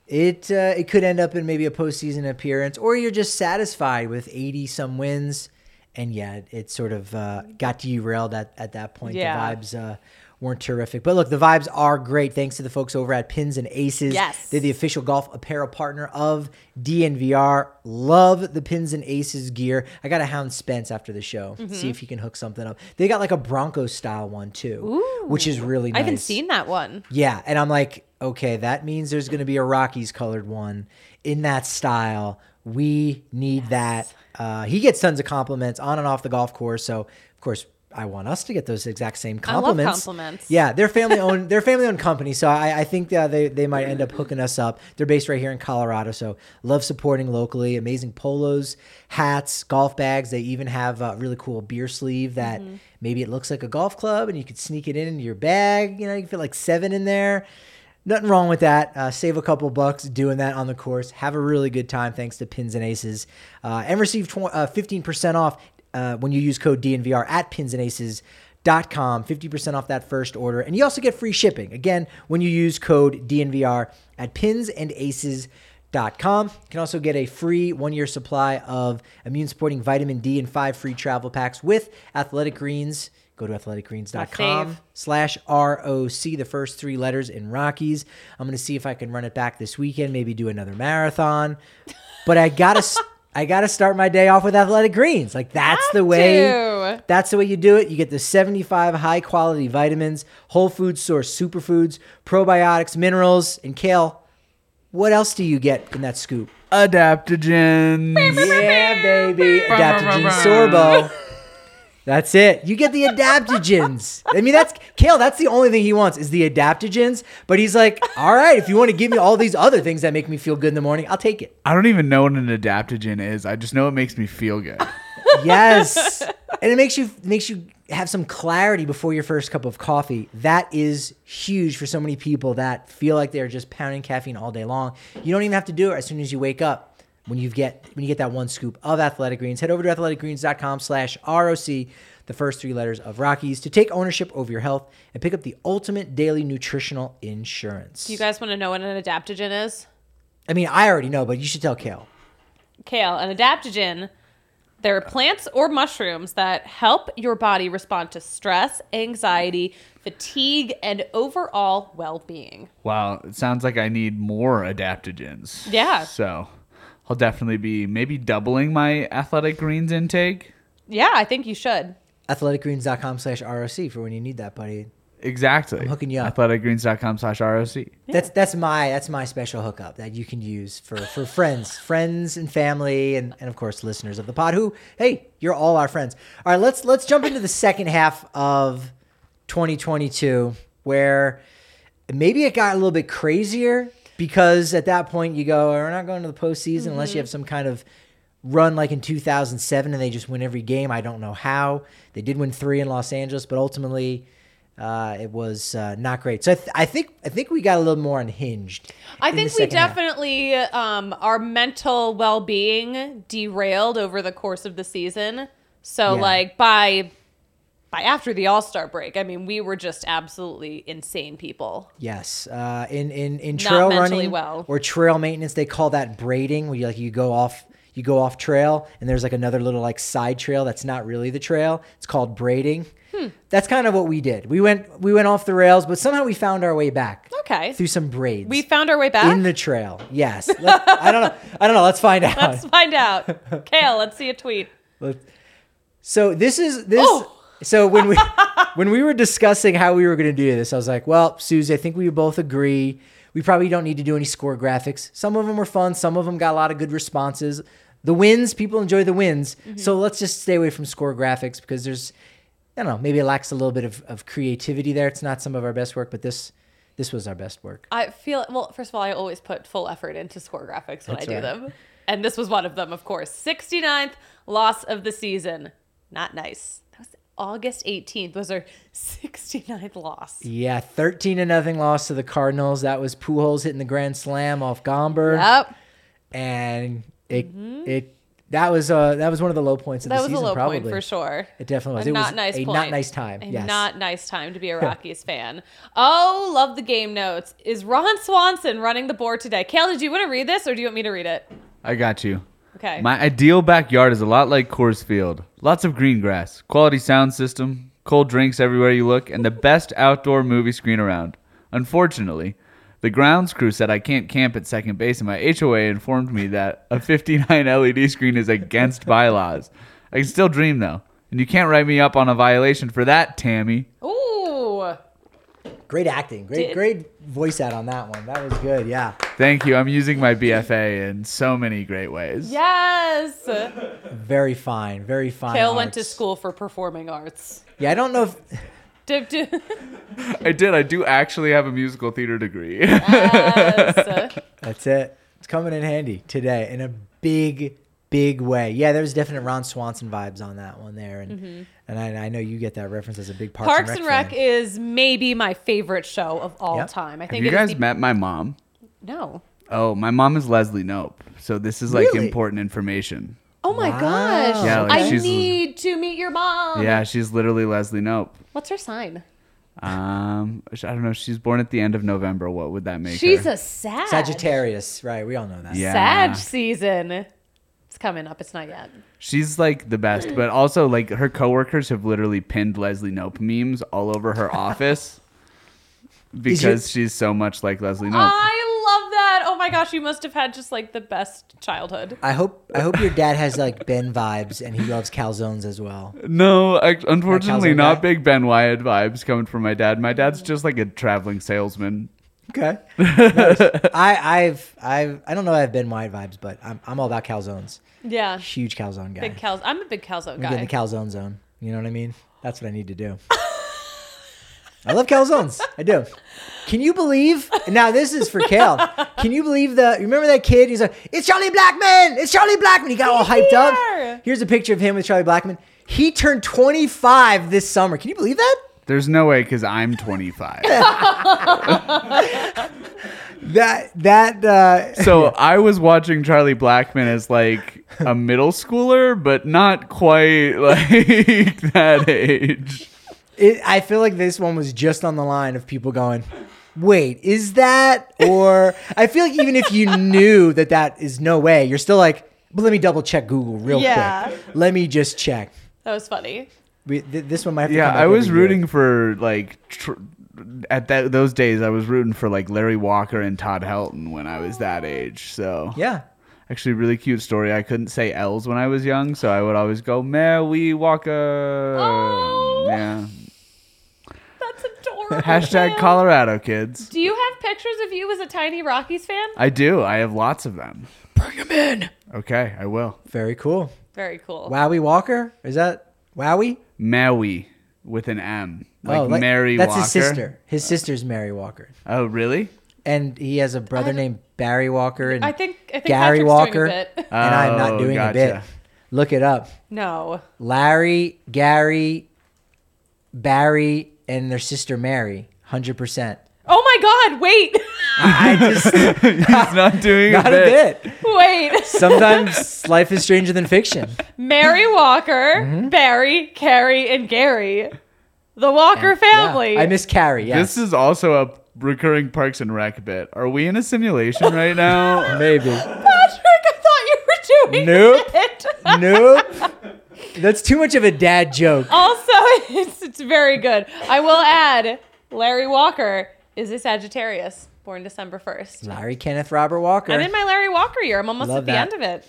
it uh, it could end up in maybe a postseason appearance, or you're just satisfied with 80 some wins, and yeah, it, it sort of uh, got derailed at, at that point. Yeah. The vibes uh, weren't terrific, but look, the vibes are great thanks to the folks over at Pins and Aces. Yes. they're the official golf apparel partner of DNVR. Love the Pins and Aces gear. I got to hound Spence after the show, Mm-hmm. see if he can hook something up. They got like a Bronco style one too, which is really nice. I haven't seen that one. Yeah, and I'm like, okay, that means there's going to be a Rockies colored one in that style. We need that. Uh, he gets tons of compliments on and off the golf course, so of course I want us to get those exact same compliments. I love compliments. Yeah, they're family owned. They're family owned company, so I, I think uh, they they might end up hooking us up. They're based right here in Colorado, so love supporting locally. Amazing polos, hats, golf bags. They even have a really cool beer sleeve that Mm-hmm. maybe it looks like a golf club, and you could sneak it in into your bag. You know, you can fit like seven in there. Nothing wrong with that. Uh, save a couple bucks doing that on the course. Have a really good time thanks to Pins and Aces. Uh, and receive tw- uh, 15% off uh, when you use code DNVR at pinsandaces.com. 50% off that first order. And you also get free shipping. Again, when you use code DNVR at pinsandaces.com. You can also get a free one year supply of immune supporting vitamin D and five free travel packs with Athletic Greens. Go to athleticgreens.com slash ROC, the first three letters in Rockies. I'm going to see if I can run it back this weekend, maybe do another marathon. But I got to I got to start my day off with Athletic Greens. Like that's the way to. that's the way you do it. You get the 75 high quality vitamins, whole food source superfoods, probiotics, minerals, and kale. What else do you get in that scoop? Adaptogens. Yeah, baby. Adaptogen Sorbo. That's it. You get the adaptogens. I mean, that's Kale. That's the only thing he wants is the adaptogens. But he's like, all right, if you want to give me all these other things that make me feel good in the morning, I'll take it. I don't even know what an adaptogen is. I just know it makes me feel good. Yes, and it makes you makes you have some clarity before your first cup of coffee. That is huge for so many people that feel like they're just pounding caffeine all day long. You don't even have to do it as soon as you wake up. When you get when you get that one scoop of Athletic Greens, head over to athleticgreens.com slash ROC. the first three letters of Rockies, to take ownership over your health and pick up the ultimate daily nutritional insurance. Do you guys want to know what an adaptogen is? I mean, I already know, but you should tell Kale. Kale, an adaptogen. There are plants or mushrooms that help your body respond to stress, anxiety, fatigue, and overall well being. Wow, it sounds like I need more adaptogens. Yeah. So I'll definitely be maybe doubling my athletic greens intake. Yeah, I think you should. Athleticgreens.com slash ROC for when you need that, buddy. Exactly. I'm hooking you up. Athleticgreens.com slash ROC. That's that's my that's my special hookup that you can use for for friends, friends and family, and and of course listeners of the pod. Who hey, you're all our friends. All right, let's let's jump into the second half of 2022, where maybe it got a little bit crazier because at that point you go, we're not going to the postseason unless you have some kind of run like in 2007 and they just win every game. I don't know how they did win three in Los Angeles, but ultimately. Uh, it was uh, not great. So I, th- I think I think we got a little more unhinged. I think we definitely um, our mental well being derailed over the course of the season. So Yeah. like by by after the All Star break, I mean we were just absolutely insane people. Yes, uh, in in in trail running well. or trail maintenance, they call that braiding, where you like you go off you go off trail, and there's like another little like side trail that's not really the trail. It's called braiding. Hmm. That's kind of what we did. We went we went off the rails, but somehow we found our way back Okay. through some braids. We found our way back. in the trail. Yes, I don't know. I don't know. Let's find out. let's find out. Kale, let's see a tweet. Let- So this is this. Oh. So when we when we were discussing how we were going to do this, I was like, "Well, Susie, I think we both agree we probably don't need to do any score graphics. Some of them were fun. Some of them got a lot of good responses. The wins, people enjoy the wins. Mm-hmm. So let's just stay away from score graphics because there's, I don't know, maybe it lacks a little bit of, of creativity there. It's not some of our best work, but this this was our best work. I feel well. First of all, I always put full effort into score graphics when That's I do right. them, and this was one of them. Of course, 69th loss of the season. Not nice. That was August 18th. Was our 69th loss. Yeah, thirteen to nothing loss to the Cardinals. That was Pujols hitting the grand slam off Gomber. Yep. and it it that was uh that was one of the low points of Mm-hmm. That the was a season low probably point for sure. It definitely was. A It not was nice a point. not nice time. A yes. not nice time to be a Rockies fan. Oh, love the game notes. Is Ron Swanson running the board today? Kale, did you want to read this or do you want me to read it? I got you. Okay. My ideal backyard is a lot like Coors Field. Lots of green grass, quality sound system, cold drinks everywhere you look, and the best outdoor movie screen around. Unfortunately, the grounds crew said I can't camp at second base, and my HOA informed me that a 59 LED screen is against bylaws. I can still dream though, and you can't write me up on a violation for that, Tammy. Ooh. Great acting. Great Did- great voice out on that one. That was good. Yeah. Thank you. I'm using my BFA in so many great ways. Yes. Very fine. Very fine. Kale went to school for performing arts. Yeah, I don't know if Do- do- I did. I do actually have a musical theater degree. yes. that's it. It's coming in handy today in a big big way. Yeah, there's definite Ron Swanson vibes on that one there and and I, I know you get that reference as a big Parks, Mm-hmm. Parks and Rec fan. is maybe my favorite show of all Yep. time. I Have think you guys the- met my mom? No. Oh, my mom is Leslie Knope. So this is like Really? important information. Oh my Wow. gosh. Yeah, like I she's- need to meet your mom. Yeah, she's literally Leslie Knope. What's her sign? Um, I don't know. She's born at the end of November. What would that make She's her? a Sag. Sagittarius, right? We all know that. Yeah. Sag season. It's coming up. It's not yet. She's like the best, but also like her coworkers have literally pinned Leslie Knope memes all over her office because she's so much like Leslie Knope. I love that. Oh my gosh, you must have had just like the best childhood. I hope I hope your dad has like Ben vibes and he loves calzones as well. No, I, unfortunately, calzone not guy? big Ben Wyatt vibes coming from my dad. My dad's just like a traveling salesman. Okay. Nice. I I've I've I don't know if I have Ben Wyatt vibes, but I'm I'm all about calzones. Yeah. Huge calzone guy. Big cal- I'm a big calzone I'm getting guy. the calzone zone. You know what I mean? That's what I need to do. I love calzones. I do. Can you believe? Now this is for Kale. Can you believe the? you Remember that kid? He's like, "It's Charlie Blackmon! It's Charlie Blackmon!" He got all hyped here. up. Here's a picture of him with Charlie Blackmon. He turned 25 this summer. Can you believe that? There's no way because I'm 25. That that uh, so I was watching Charlie Blackmon as like a middle schooler, but not quite like that age. It, I feel like this one was just on the line of people going, "Wait, is that?" Or I feel like even if you knew that that is no way, you're still like, "But let me double check Google real Yeah. quick. Let me just check." That was funny. We, th- this one might. Have to Yeah, come back I was every year. rooting for like tr- at that those days. I was rooting for like Larry Walker and Todd Helton when I was that age. So Yeah. actually, really cute story. I couldn't say L's when I was young, so I would always go Mary Walker. Oh. Yeah. That's adorable. Hashtag man. Colorado kids. Do you have pictures of you as a tiny Rockies fan? I do. I have lots of them. Bring them in. Okay, I will. Very cool. Very cool. Wowie Walker is that Wowie? Maui with an M, like, oh, Mary That's Walker. his sister. His sister's Mary Walker, Oh, really? and he has a brother named Barry Walker and I think I think Gary Patrick's Walker. doing a bit. and I'm not Oh, doing a bit. gotcha. Look it up. No. Larry, Gary, Barry, and their sister Mary. Hundred percent. Oh my God! Wait, I just He's not doing not a a bit. bit. wait. Sometimes life is stranger than fiction. Mary Walker, Mm-hmm. Barry, Carrie, and Gary, the Walker family. Yeah, I miss Carrie. Yes, This is also a recurring Parks and Rec bit. Are we in a simulation right now? maybe. Patrick, I thought you were doing Nope. it. nope. That's too much of a dad joke. Also, it's it's very good. I will add, Larry Walker is a Sagittarius, born December first. Larry Kenneth Robert Walker. I'm in my Larry Walker year. I'm almost Love at the that. end of it.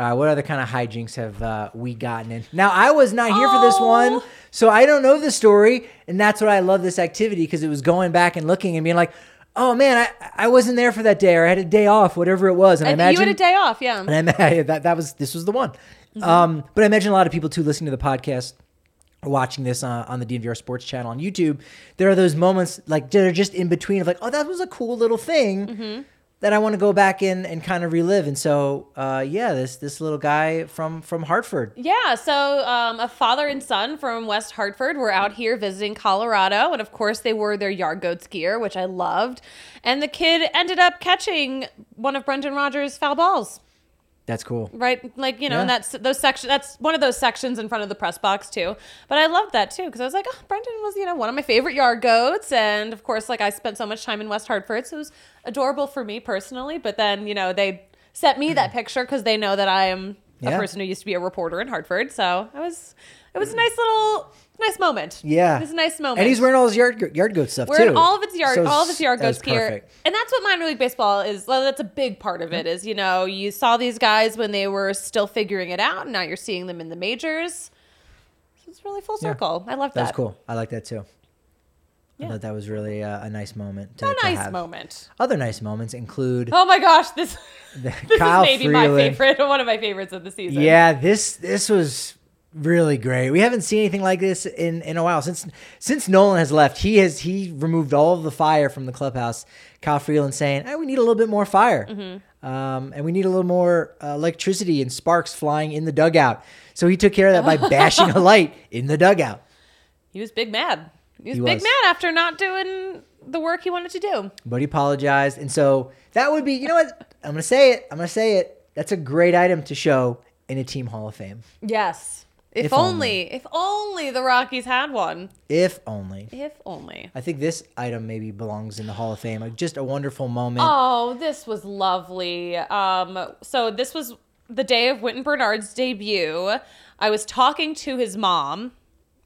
Uh, what other kind of hijinks have uh, we gotten in? Now, I was not here for this one, so I don't know the story, and that's what I love this activity because it was going back and looking and being like, "Oh man, I, I wasn't there for that day, or I had a day off, whatever it was." And I imagine you had a day off, yeah. and I that that was this was the one. Um, but I imagine a lot of people too listening to the podcast or watching this uh, on the DNVR Sports channel on YouTube. There are those moments like that are just in between of like, oh, that was a cool little thing that I want to go back in and kind of relive. And so, uh, yeah, this this little guy from from Hartford. Yeah, so um, a father and son from West Hartford were out here visiting Colorado, and of course they wore their yard goats gear, which I loved. And the kid ended up catching one of Brendan Rodgers' foul balls, That's cool. right? Like you know, Yeah. and that's those section. That's one of those sections in front of the press box too. But I loved that too because I was like, oh, Brendan was you know one of my favorite yard goats, and of course, like I spent so much time in West Hartford, so it was adorable for me personally. But then you know they sent me that picture because they know that I am a person who used to be a reporter in Hartford. So it was it was a mm. nice little nice moment. Yeah, it was a nice moment. And he's wearing all his yard yard goat stuff Wearing too. all of its yard, So all of its yard goats gear, perfect. and that's what minor league baseball is. well, That's a big part of it. Is you know you saw these guys when they were still figuring it out, and now you're seeing them in the majors. So it's really full circle. I love that. That was cool. I like that too. I Yeah. thought that was really uh, a nice moment. To, A to nice have. moment. Other nice moments include Oh my gosh, this this Kyle is maybe my Freeland. favorite, one of my favorites of the season. Yeah, this this was really great. We haven't seen anything like this in in a while since since Nolan has left. He has he removed all of the fire from the clubhouse. Kyle Freeland saying, "Hey, we need a little bit more fire, Mm-hmm. um, and we need a little more uh, electricity and sparks flying in the dugout." So he took care of that by bashing a light in the dugout. he was big mad. He was He big was. mad after not doing the work he wanted to do. But he apologized, and so that would be you know what I'm gonna say it. I'm gonna say it. That's a great item to show in a team Hall of Fame, Yes. If, If only, only. if only the Rockies had one. if only. If only. I think this item maybe belongs in the Hall of Fame. Like, Just a wonderful moment. Oh, this was lovely. Um, so this was the day of Wynton Bernard's debut. I was talking to his mom,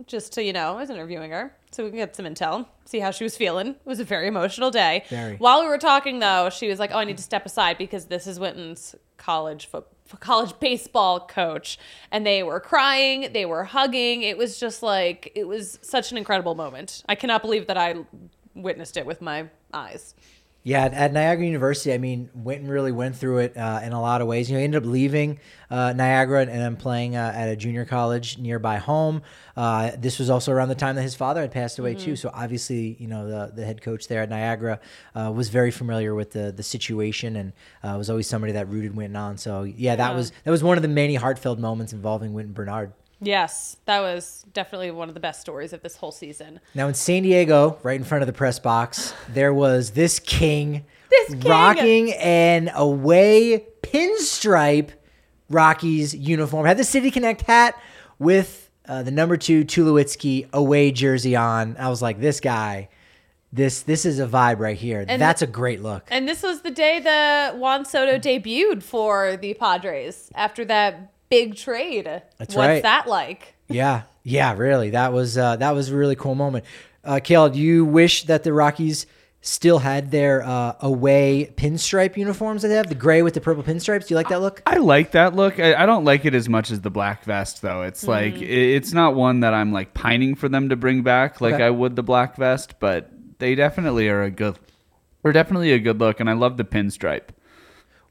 just to you know, I was interviewing her, so we can get some intel, see how she was feeling. It was a very emotional day. Very. While we were talking, though, she was like, "Oh, I need to step aside because this is Wynton's college foot." College baseball coach and they were crying they were hugging. It was just like it was such an incredible moment. I cannot believe that i witnessed it with my eyes Yeah, at, Niagara University, I mean, Wynton really went through it uh, in a lot of ways. You know, he ended up leaving uh, Niagara and then playing uh, at a junior college nearby home. Uh, this was also around the time that his father had passed away too. So obviously, you know, the, the head coach there at Niagara uh, was very familiar with the the situation and uh, was always somebody that rooted Wynton on. So yeah, that was that was one of the many heartfelt moments involving Wynton Bernard. Yes, that was definitely one of the best stories of this whole season. Now in San Diego, right in front of the press box, there was this king, This king. rocking an away pinstripe Rockies uniform, had the City Connect hat with uh, the number two Tulowitzki away jersey on. I was like, this guy, this this is a vibe right here. And That's a great look. And this was the day that Juan Soto debuted for the Padres after that big trade. That's What's right. that like? yeah, yeah, really. That was uh, that was a really cool moment. Uh, Kale, do you wish that the Rockies still had their uh, away pinstripe uniforms that they have, the gray with the purple pinstripes? Do you like that look? I like that look. I, I don't like it as much as the black vest, though. It's like it, it's not one that I'm like pining for them to bring back, like Okay. I would the black vest. But they definitely are a good. They're definitely a good look, and I love the pinstripe.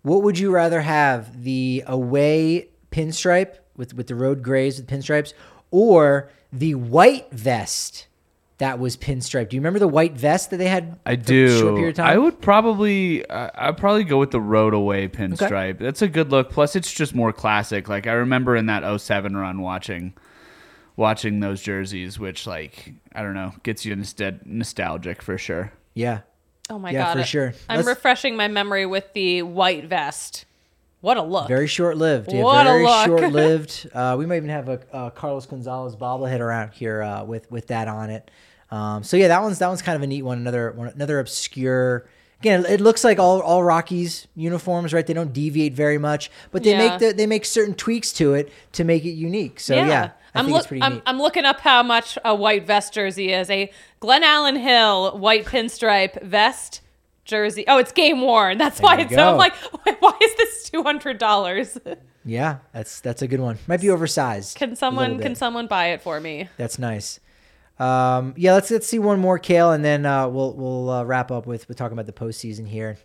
What would you rather have, the away pinstripe with with the road grays with pinstripes, or the white vest that was pinstriped? Do you remember the white vest that they had? I for a do. Short period of time. I would probably, uh, I'd probably go with the road away pinstripe. That's a good look. Plus, it's just more classic. Like I remember in that 07 run watching, watching those jerseys, which like I don't know, gets you nostal- nostalgic for sure. Yeah. Oh my Yeah, god. for sure. I'm Let's- refreshing my memory with the white vest. What a look. Very short lived. Yeah, What a very look. short lived. Uh, we might even have a, uh Carlos Gonzalez bobblehead around here uh, with with that on it. Um, so yeah, that one's that one's kind of a neat one. Another one, another obscure. Again, it looks like all, all Rockies uniforms, right? They don't deviate very much, but they Yeah. make the, they make certain tweaks to it to make it unique. So yeah, I I'm, think look, it's pretty I'm. I'm looking up how much a white vest jersey is. A Glenallen Hill white pinstripe vest jersey. Oh, it's game worn. That's why it's so. I'm like, why is this two hundred dollars? yeah, that's that's a good one. Might be oversized. Can someone can someone buy it for me? That's nice. Um, yeah, let's let's see one more, Kale, and then uh, we'll we'll uh, wrap up with with talking about the postseason here.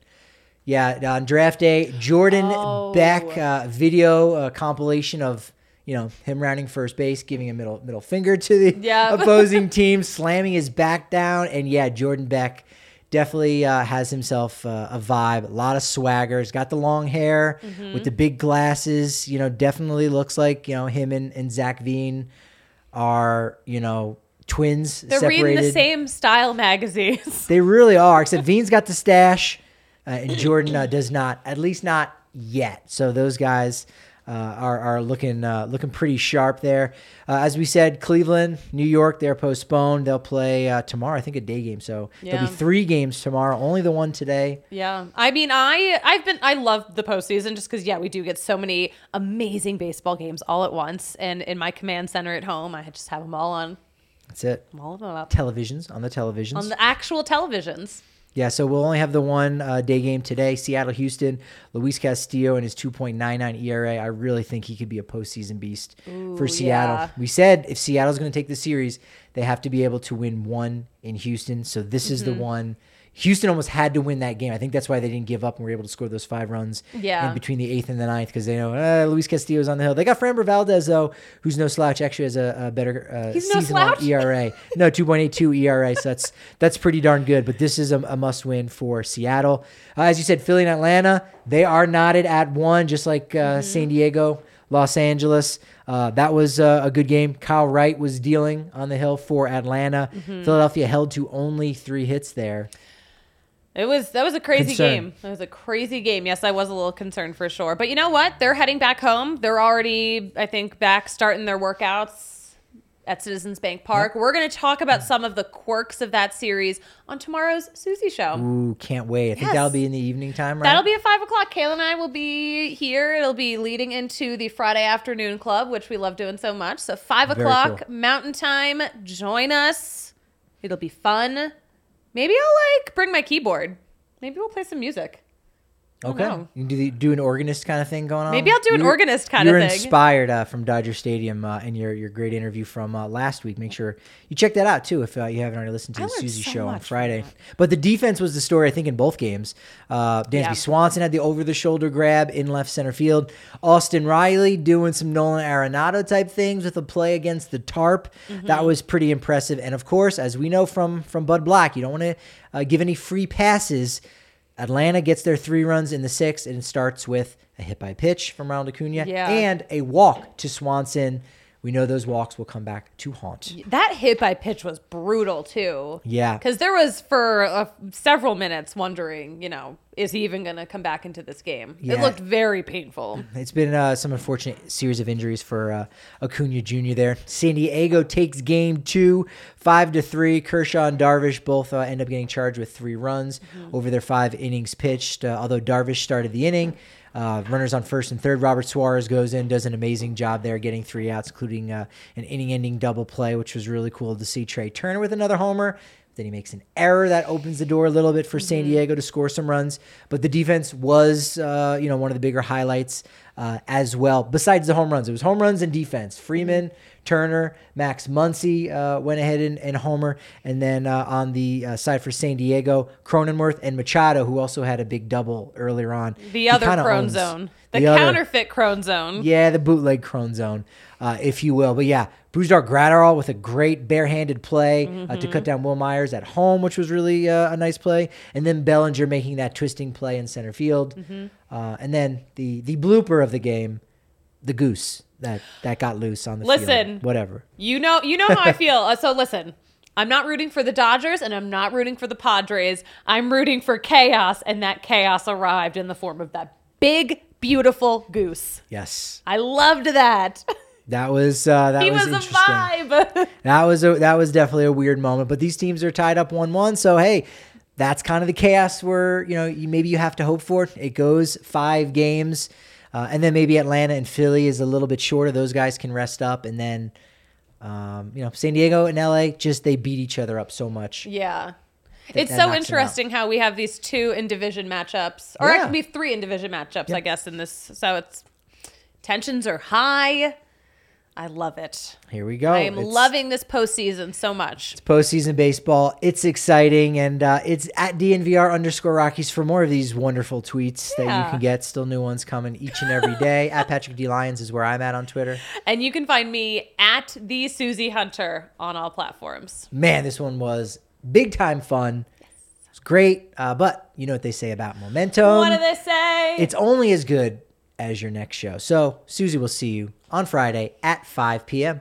Yeah, on draft day, Jordan Oh. Beck uh, video uh, compilation of you know him rounding first base, giving a middle middle finger to the Yep. opposing team, slamming his back down, and yeah, Jordan Beck definitely uh, has himself uh, a vibe, a lot of swagger. He's got the long hair Mm-hmm. with the big glasses. You know, definitely looks like you know him and, and Zac Veen are you know twins They're separated. reading the same style magazines. They really are. Except Veen's got the stash, uh, and Jordan uh, does not. At least not yet. So those guys uh, are are looking uh, looking pretty sharp there. Uh, as we said, Cleveland, New York, they're postponed. They'll play uh, tomorrow. I think a day game. So there'll be three games tomorrow. Only the one today. Yeah, I mean, I I've been I love the postseason just because yeah, we do get so many amazing baseball games all at once, and in my command center at home, I just have them all on That's it. all of them up Televisions on the televisions. on the actual televisions. Yeah, so we'll only have the one uh, day game today. Seattle, Houston, Luis Castillo and his 2.99 ERA. I really think he could be a postseason beast for Seattle. yeah. We said if Seattle's going to take the series, they have to be able to win one in Houston. So this is the Mm-hmm. one. Houston almost had to win that game. I think that's why they didn't give up and were able to score those five runs Yeah. in between the eighth and the ninth because they know uh, Luis Castillo's on the hill. They got Framber Valdez though, who's no slouch. Actually has a, a better uh, He's no slouch? ERA. No, 2.82 ERA. So that's that's pretty darn good. But this is a, a must win for Seattle. Uh, as you said, Philly and Atlanta, they are knotted at one, just like uh, San Diego, Los Angeles. Uh, that was uh, a good game. Kyle Wright was dealing on the hill for Atlanta. Philadelphia held to only three hits there. It was that was a crazy Concern. game. It was a crazy game. Yes, I was a little concerned for sure. But you know what? They're heading back home. They're already, I think, back starting their workouts at Citizens Bank Park. We're going to talk about some of the quirks of that series on tomorrow's Susie Show. Ooh, can't wait. I think that'll be in the evening time, right? That'll be at five o'clock. Kayla and I will be here. It'll be leading into the Friday afternoon club, which we love doing so much. So five Very o'clock cool. Mountain Time. Join us. It'll be fun. Maybe I'll like bring my keyboard. Maybe we'll play some music. Okay. know. You can do, the, do an organist kind of thing going on. Maybe I'll do an You were- organist kind of thing. you of were thing. inspired uh, from Dodger Stadium uh, in your, your great interview from uh, last week. Make sure you check that out too if uh, you haven't already listened to I the learned Susie so show on much from Friday. that. But the defense was the story I think in both games. Uh, Dansby Yeah. Swanson had the over the shoulder grab in left center field. Austin Riley doing some Nolan Arenado type things with a play against the tarp. Mm-hmm. That was pretty impressive. And of course, as we know from from Bud Black, you don't want to uh, give any free passes. Atlanta gets their three runs in the sixth, and it starts with a hit by pitch from Ronald Acuna Yeah. and a walk to Swanson. We know those walks will come back to haunt. That hit by pitch was brutal too. Yeah. Because there was for uh, several minutes wondering, you know, is he even going to come back into this game? It looked very painful. It's been uh, some unfortunate series of injuries for uh, Acuna Jr. there. San Diego takes game two, five to three. Kershaw and Darvish both uh, end up getting charged with three runs over their five innings pitched. Uh, although Darvish started the inning, uh, runners on first and third. Robert Suarez goes in, does an amazing job there, getting three outs, including uh, an inning-ending double play, which was really cool to see. Trea Turner with another homer. Then he makes an error that opens the door a little bit for San Diego to score some runs. But the defense was, uh, you know, one of the bigger highlights uh, as well. Besides the home runs, it was home runs and defense. Freeman, Turner, Max Muncy uh, went ahead and, and homer, and then uh, on the uh, side for San Diego, Cronenworth and Machado, who also had a big double earlier on. The other Crone Zone. The, other- counterfeit Crone Zone. yeah, the bootleg Crone Zone, uh, if you will. But yeah, Brusdar Graterol with a great barehanded play uh, Mm-hmm. to cut down Wil Myers at home, which was really uh, a nice play. And then Bellinger making that twisting play in center field. Mm-hmm. Uh, and then the the blooper of the game, the goose that that got loose on the field. Listen. Whatever. You know, you know how I feel. Uh, so listen, I'm not rooting for the Dodgers and I'm not rooting for the Padres. I'm rooting for chaos, and that chaos arrived in the form of that big, beautiful goose. Yes, I loved that. that was uh, that he was, was, a vibe. That was a, that was definitely a weird moment. But these teams are tied up one one, so hey, that's kind of the chaos where you know you, maybe you have to hope for. It goes five games, uh, and then maybe Atlanta and Philly is a little bit shorter. Those guys can rest up, and then um, you know San Diego and LA just they beat each other up so much. yeah. that It's knocks so interesting how we have these two in division matchups, or Yeah. actually three in division matchups, I guess, in this. So it's tensions are high. I love it. Here we go. I am It's- loving this postseason so much. It's postseason baseball. It's exciting, and uh, it's at DNVR underscore Rockies for more of these wonderful tweets that you can get. Still new ones coming each and every day. at Patrick D Lyons is where I'm at on Twitter. And you can find me at the Susie Hunter on all platforms. Man, this one was big time fun. It's great, uh, but you know what they say about momentum. what do they say? It's only as good as your next show. So, Susie we'll see you on Friday at 5 p.m.